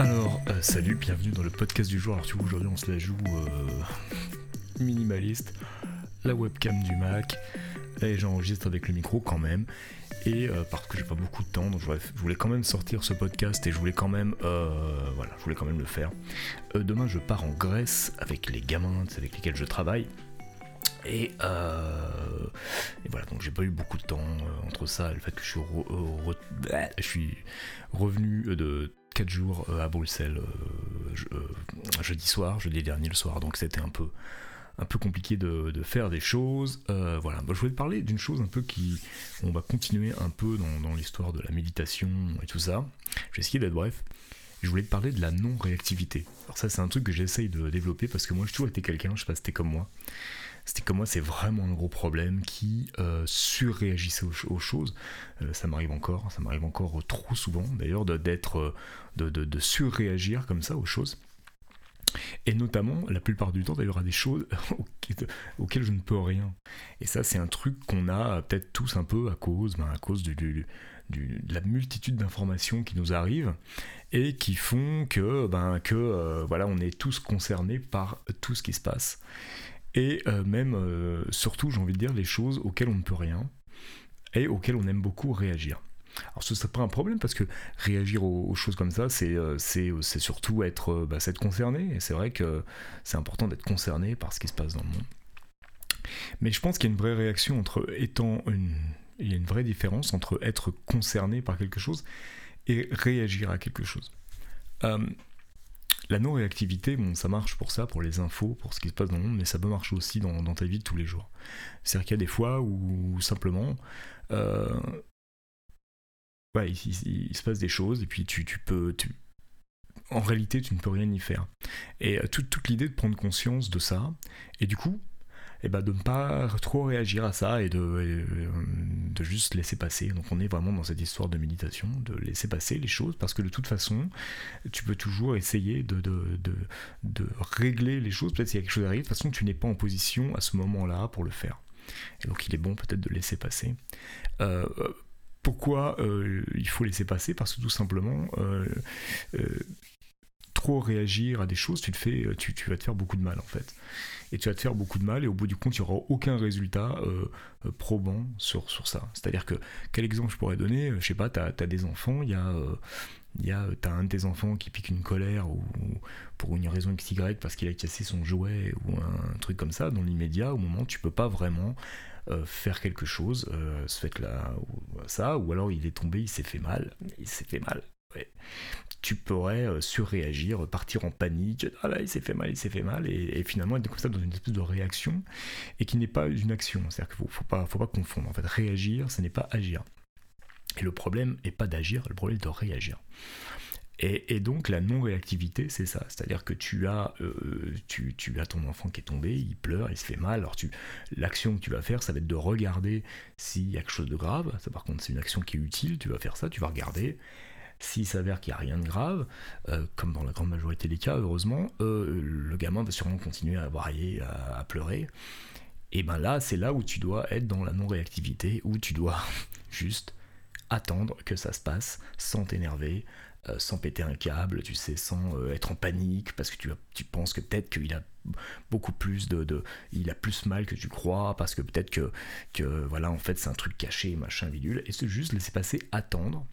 Alors, euh, salut, bienvenue dans le podcast du jour. Alors, tu vois, aujourd'hui, on se la joue euh, minimaliste, la webcam du Mac, et j'enregistre avec le micro quand même. Et euh, parce que j'ai pas beaucoup de temps, donc je voulais quand même sortir ce podcast et je voulais quand même, voilà, je voulais quand même le faire. demain, je pars en Grèce avec les gamins avec lesquels je travaille. Et, voilà, donc j'ai pas eu beaucoup de temps entre ça et le fait que je suis, je suis revenu de 4 jours euh, à Bruxelles euh, euh, jeudi soir, jeudi dernier le soir, donc c'était un peu un peu compliqué de, faire des choses. voilà, je voulais te parler d'une chose un peu qui. On va continuer un peu dans, l'histoire de la méditation et tout ça. Je vais essayer d'être bref. Je voulais te parler de la non-réactivité. Alors, ça, c'est un truc que j'essaye de développer parce que moi, j'ai toujours été quelqu'un, je sais pas si comme moi, c'était comme moi, c'est vraiment un gros problème qui euh, surréagissait aux, choses. Euh, ça m'arrive encore, ça m'arrive encore trop souvent d'ailleurs d'être, euh, de, de, surréagir comme ça aux choses. Et notamment, la plupart du temps, d'ailleurs, à des choses auxquelles je ne peux rien. Et ça, c'est un truc qu'on a peut-être tous un peu à cause, ben, à cause de la multitude d'informations qui nous arrivent et qui font que, ben, que voilà, on est tous concernés par tout ce qui se passe et euh, même, euh, surtout, j'ai envie de dire, les choses auxquelles on ne peut rien et auxquelles on aime beaucoup réagir. Alors ce serait pas un problème parce que réagir aux, choses comme ça, c'est euh, surtout être, bah, concerné, et c'est vrai que c'est important d'être concerné par ce qui se passe dans le monde. Mais je pense qu'il y a une vraie réaction entre étant une... Il y a une vraie différence entre être concerné par quelque chose et réagir à quelque chose. La non-réactivité, bon, ça marche pour ça, pour les infos, pour ce qui se passe dans le monde, mais ça peut marcher aussi dans, ta vie de tous les jours. C'est-à-dire qu'il y a des fois où simplement, euh, il, se passe des choses et puis tu, peux, en réalité, tu ne peux rien y faire. Et euh, toute l'idée de prendre conscience de ça, et du coup, et bah de ne pas trop réagir à ça et de, euh, de juste laisser passer. Donc on est vraiment dans cette histoire de méditation, de laisser passer les choses, parce que de toute façon, tu peux toujours essayer de, de, de, de régler les choses. Peut-être qu'il y a quelque chose à régler, de toute façon tu n'es pas en position à ce moment-là pour le faire. Et donc il est bon peut-être de laisser passer. Euh, pourquoi euh, il faut laisser passer? Parce que tout simplement, trop réagir à des choses, tu, te fais, tu, tu vas te faire beaucoup de mal en fait. Et tu vas te faire beaucoup de mal et au bout du compte, il n'y aura aucun résultat euh, euh, probant sur, sur ça. C'est-à-dire que, quel exemple je pourrais donner? Je sais pas, tu as, des enfants, il y a... Euh, t'as un de tes enfants qui pique une colère ou, pour une raison XY parce qu'il a cassé son jouet ou un truc comme ça dans l'immédiat au moment tu peux pas vraiment faire quelque chose ce fait là ou ça ou alors il est tombé il s'est fait mal il s'est fait mal tu pourrais euh, surréagir, partir en panique, ah là il s'est fait mal, il s'est fait mal, et, finalement être comme ça dans une espèce de réaction, et qui n'est pas une action. C'est-à-dire qu'il ne faut, pas, faut pas confondre. En fait, réagir, ce n'est pas agir. Et le problème n'est pas d'agir, le problème est de réagir. Et, donc la non-réactivité, c'est ça. C'est-à-dire que tu as, euh, tu, tu, as ton enfant qui est tombé, il pleure, il se fait mal. Alors l'action que tu vas faire, ça va être de regarder s'il y a quelque chose de grave. Ça par contre, c'est une action qui est utile. Tu vas faire ça, tu vas regarder. S'il s'avère qu'il n'y a rien de grave, euh, comme dans la grande majorité des cas, heureusement, euh, le gamin va sûrement continuer à brailler, à, pleurer. Et ben là, c'est là où tu dois être dans la non-réactivité, où tu dois juste attendre que ça se passe sans t'énerver, euh, sans péter un câble, tu sais, sans être en panique, parce que tu, penses que peut-être qu'il a beaucoup plus de, Il a plus mal que tu crois, parce que peut-être que, que, voilà, en fait, c'est un truc caché, machin, bidule, et c'est juste laisser passer, attendre,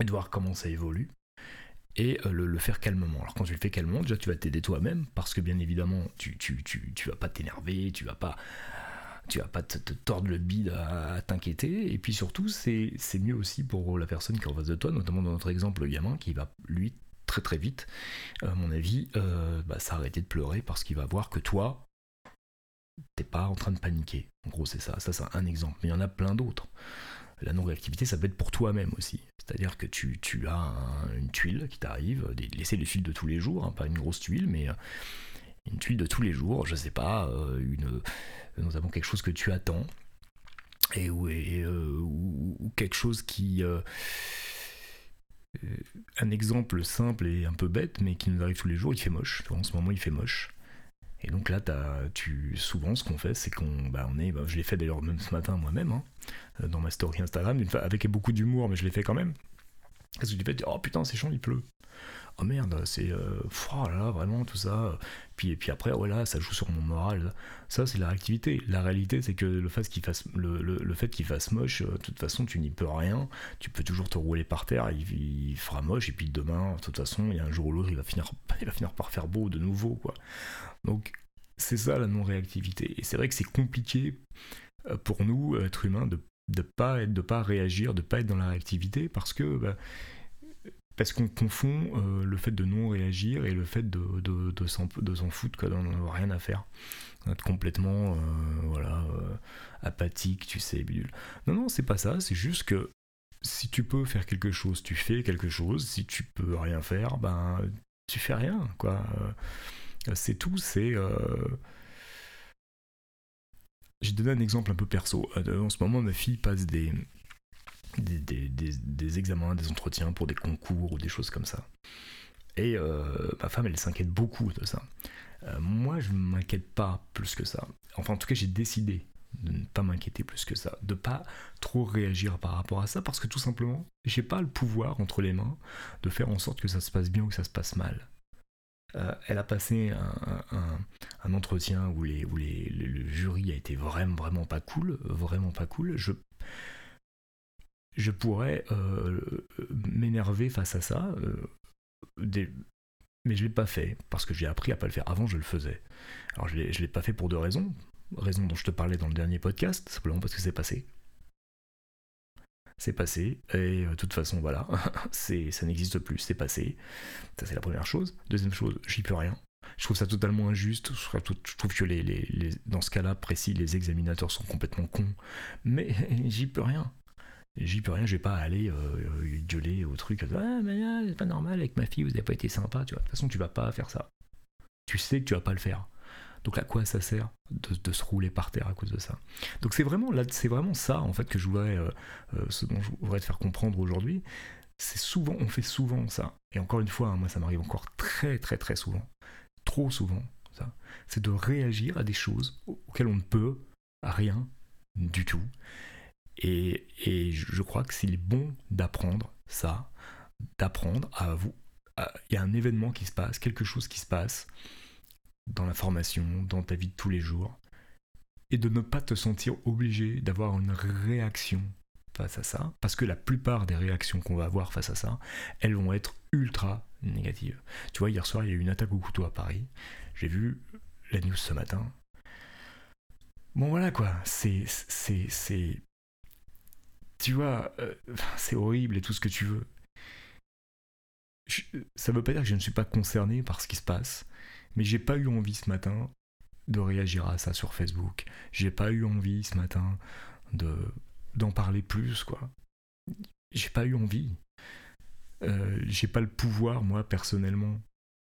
et de voir comment ça évolue et euh, le, faire calmement. Alors quand tu le fais calmement, déjà tu vas t'aider toi-même parce que bien évidemment tu, tu, tu, tu vas pas t'énerver, tu vas pas tu vas pas te, tordre le bide à, t'inquiéter et puis surtout c'est mieux aussi pour la personne qui est en face de toi, notamment dans notre exemple le gamin qui va lui très très vite, à mon avis, euh, bah, s'arrêter de pleurer parce qu'il va voir que toi t'es pas en train de paniquer. En gros c'est ça, ça c'est un exemple, mais il y en a plein d'autres la non-réactivité, ça peut être pour toi-même aussi. C'est-à-dire que tu, as une tuile qui t'arrive, laisser les tuiles de tous les jours, hein, pas une grosse tuile, mais euh, une tuile de tous les jours, je sais pas, euh, une, notamment quelque chose que tu attends, et, ou, euh, quelque chose qui... un exemple simple et un peu bête, mais qui nous arrive tous les jours, il fait moche. En ce moment, il fait moche. Et donc là, tu, souvent, ce qu'on fait, c'est qu'on bah, on est, bah, je l'ai fait d'ailleurs même ce matin moi-même, hein, dans ma story Instagram, avec beaucoup d'humour, mais je l'ai fait quand même. Parce que tu fais, oh putain, c'est chiant, il pleut. oh merde, c'est euh, oh là, vraiment tout ça. Puis, et puis après, voilà, ça joue sur mon moral. Ça, c'est la réactivité. La réalité, c'est que le fait qu'il fasse, le, le, fait qu'il fasse moche, euh, de toute façon, tu n'y peux rien. Tu peux toujours te rouler par terre, il, fera moche, et puis demain, de toute façon, il y a un jour ou l'autre, il, va finir, il va finir par faire beau de nouveau. quoi. Donc, c'est ça la non-réactivité. Et c'est vrai que c'est compliqué euh, pour nous, être humains, de de pas de pas réagir, de pas être dans la réactivité, parce que bah, parce qu'on confond euh, le fait de non réagir et le fait de, de, de s'en, foutre, quoi, d'en rien à faire. Être complètement euh, voilà, euh, apathique, tu sais, bidule. Non, non, c'est pas ça, c'est juste que si tu peux faire quelque chose, tu fais quelque chose, si tu peux rien faire, ben tu fais rien, quoi. c'est tout, c'est. J'ai donné un exemple un peu perso. En ce moment, ma fille passe des, des, examens, des entretiens pour des concours ou des choses comme ça. Et euh, ma femme, elle s'inquiète beaucoup de ça. Euh, moi, je ne m'inquiète pas plus que ça. Enfin, en tout cas, j'ai décidé de ne pas m'inquiéter plus que ça, de pas trop réagir par rapport à ça, parce que tout simplement, j'ai pas le pouvoir entre les mains de faire en sorte que ça se passe bien ou que ça se passe mal. Euh, elle a passé un, entretien où, le jury a été vraiment, vraiment pas cool, vraiment pas cool. Je, pourrais euh, m'énerver face à ça, euh, mais je l'ai pas fait parce que j'ai appris à pas le faire. Avant, je le faisais. Alors, je ne l'ai pas fait pour deux raisons. Raison dont je te parlais dans le dernier podcast, simplement parce que c'est passé. C'est passé, et euh, de toute façon, voilà, c'est, ça n'existe plus, c'est passé. Ça, c'est la première chose. Deuxième chose, j'y peux rien. Je trouve ça totalement injuste. Je trouve que dans ce cas-là précis, les examinateurs sont complètement cons. Mais j'y peux rien. J'y peux rien, je vais pas aller euh, gueuler au truc. Ah, mais euh, c'est pas normal, avec ma fille, vous n'avez pas été sympa. Tu. De toute façon, tu vas pas faire ça. Tu sais que tu vas pas le faire. Donc à quoi ça sert de, se rouler par terre à cause de ça? Donc c'est vraiment, vraiment ça en fait que je voudrais, euh, ce dont je voudrais te faire comprendre aujourd'hui. C'est souvent, on fait souvent ça. Et encore une fois, hein, moi ça m'arrive encore très très très souvent, trop souvent. Ça, c'est de réagir à des choses auxquelles on ne peut rien du tout et, je crois que c'est bon d'apprendre ça, d'apprendre à vous. Il y a un événement qui se passe, quelque chose qui se passe dans la formation, dans ta vie de tous les jours, et de ne pas te sentir obligé d'avoir une réaction face à ça, parce que la plupart des réactions qu'on va avoir face à ça, elles vont être ultra négatives. Tu vois, hier soir, il y a eu une attaque au couteau à Paris. J'ai vu la news ce matin. Bon voilà quoi, c'est c'est tu vois, euh, c'est horrible et tout ce que tu veux. ça veut pas dire que je ne suis pas concerné par ce qui se passe, mais j'ai pas eu envie ce matin de réagir à ça sur Facebook. J'ai pas eu envie ce matin de d'en parler plus, quoi. J'ai pas eu envie. Euh, j'ai pas le pouvoir, moi, personnellement,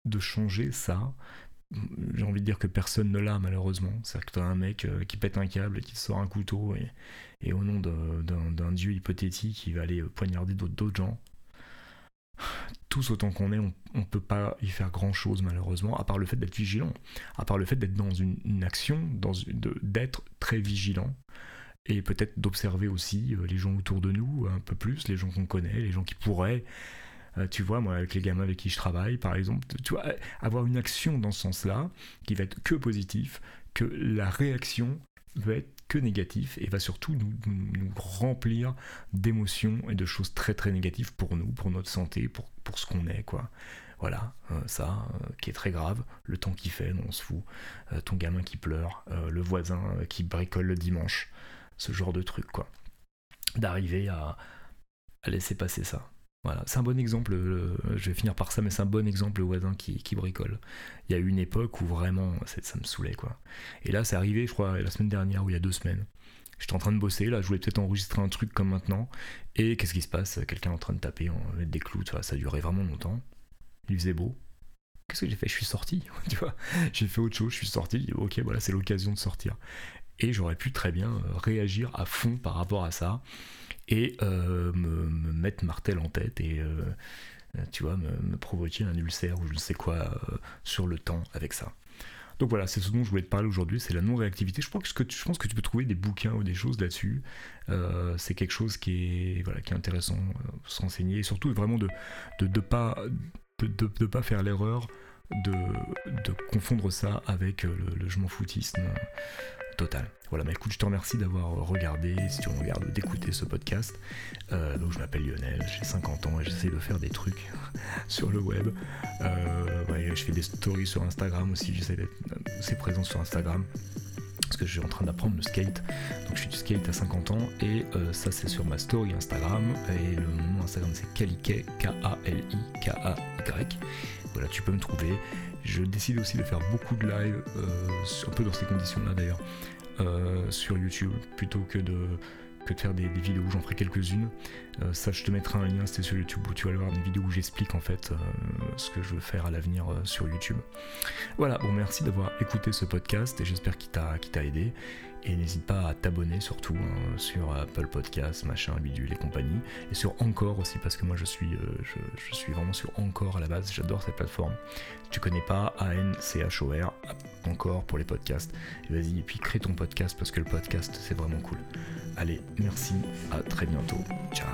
de changer ça, j'ai envie de dire que personne ne l'a malheureusement. C'est-à-dire que tu as un mec euh, qui pète un câble et qui sort un couteau et, et au nom d'un dieu hypothétique, il va aller poignarder d'autres gens. Tous autant qu'on est, on, ne peut pas y faire grand chose malheureusement, à part le fait d'être vigilant, à part le fait d'être dans une, action, d'être très vigilant et peut-être d'observer aussi euh, les gens autour de nous un peu plus, les gens qu'on connaît, les gens qui pourraient euh, tu vois, moi, avec les gamins avec qui je travaille, par exemple, tu vois, avoir une action dans ce sens-là, qui va être que positif, que la réaction va être que négatif et va surtout nous, remplir d'émotions et de choses très très négatives pour nous, pour notre santé, pour, ce qu'on est, quoi. Voilà, euh, ça, euh, qui est très grave, le temps qui fait, on se fout, ton gamin qui pleure, le voisin qui bricole le dimanche, ce genre de truc, quoi. D'arriver à laisser passer ça. Voilà, c'est un bon exemple, je vais finir par ça, mais c'est un bon exemple le voisin qui, bricole. Il y a eu une époque où vraiment ça me saoulait quoi. Et là c'est arrivé, je crois, la semaine dernière ou il y a deux semaines. J'étais en train de bosser, là je voulais peut-être enregistrer un truc comme maintenant, et qu'est-ce qui se passe? Quelqu'un en train de taper, mettre des clous, ça, ça durait vraiment longtemps. Il faisait beau. Qu'est-ce que j'ai fait? Je suis sorti, tu vois. J'ai fait autre chose, je suis sorti, ok, voilà, c'est l'occasion de sortir. Et j'aurais pu très bien euh, réagir à fond par rapport à ça et euh, me, mettre martel en tête et euh, tu vois me, provoquer un ulcère ou je ne sais quoi euh, sur le temps avec ça. Donc voilà, c'est ce dont je voulais te parler aujourd'hui, c'est la non-réactivité. Je, pense que tu, peux trouver des bouquins ou des choses là-dessus. c'est quelque chose qui est, voilà, qui est intéressant, s'enseigner, et surtout vraiment de ne de, pas de pas faire l'erreur de, confondre ça avec le, le je m'en foutisme total. Voilà, mais écoute, je te remercie d'avoir regardé, si tu regardes, d'écouter ce podcast. Euh, donc je m'appelle Lionel, j'ai 50 ans et j'essaie de faire des trucs sur le web. Euh, je fais des stories sur Instagram aussi, j'essaie d'être assez présent sur Instagram. Parce que je suis en train d'apprendre le skate. Donc je suis du skate à 50 ans et euh, ça c'est sur ma story Instagram. Et le nom Instagram c'est Kalik, K-A-L-I-K-A-Y. Voilà, tu peux me trouver. Je décide aussi de faire beaucoup de live, un peu dans ces conditions-là d'ailleurs, euh, sur YouTube plutôt que de, que de faire des, vidéos où j'en ferai quelques-unes. Euh, ça, je te mettrai un lien, c'était sur YouTube où tu vas voir une vidéo où j'explique en fait euh, ce que je veux faire à l'avenir sur YouTube. Voilà, bon, merci d'avoir écouté ce podcast et j'espère qu'il t'a aidé. Et n'hésite pas à t'abonner surtout hein, sur Apple Podcast, machin, bidule et compagnie. Et sur Encore aussi, parce que moi je suis, je, suis vraiment sur Encore à la base, j'adore cette plateforme. Si tu connais pas, A-N-C-H-O-R, encore pour les podcasts. Vas-y, et puis crée ton podcast parce que le podcast c'est vraiment cool. Allez, merci, à très bientôt. Ciao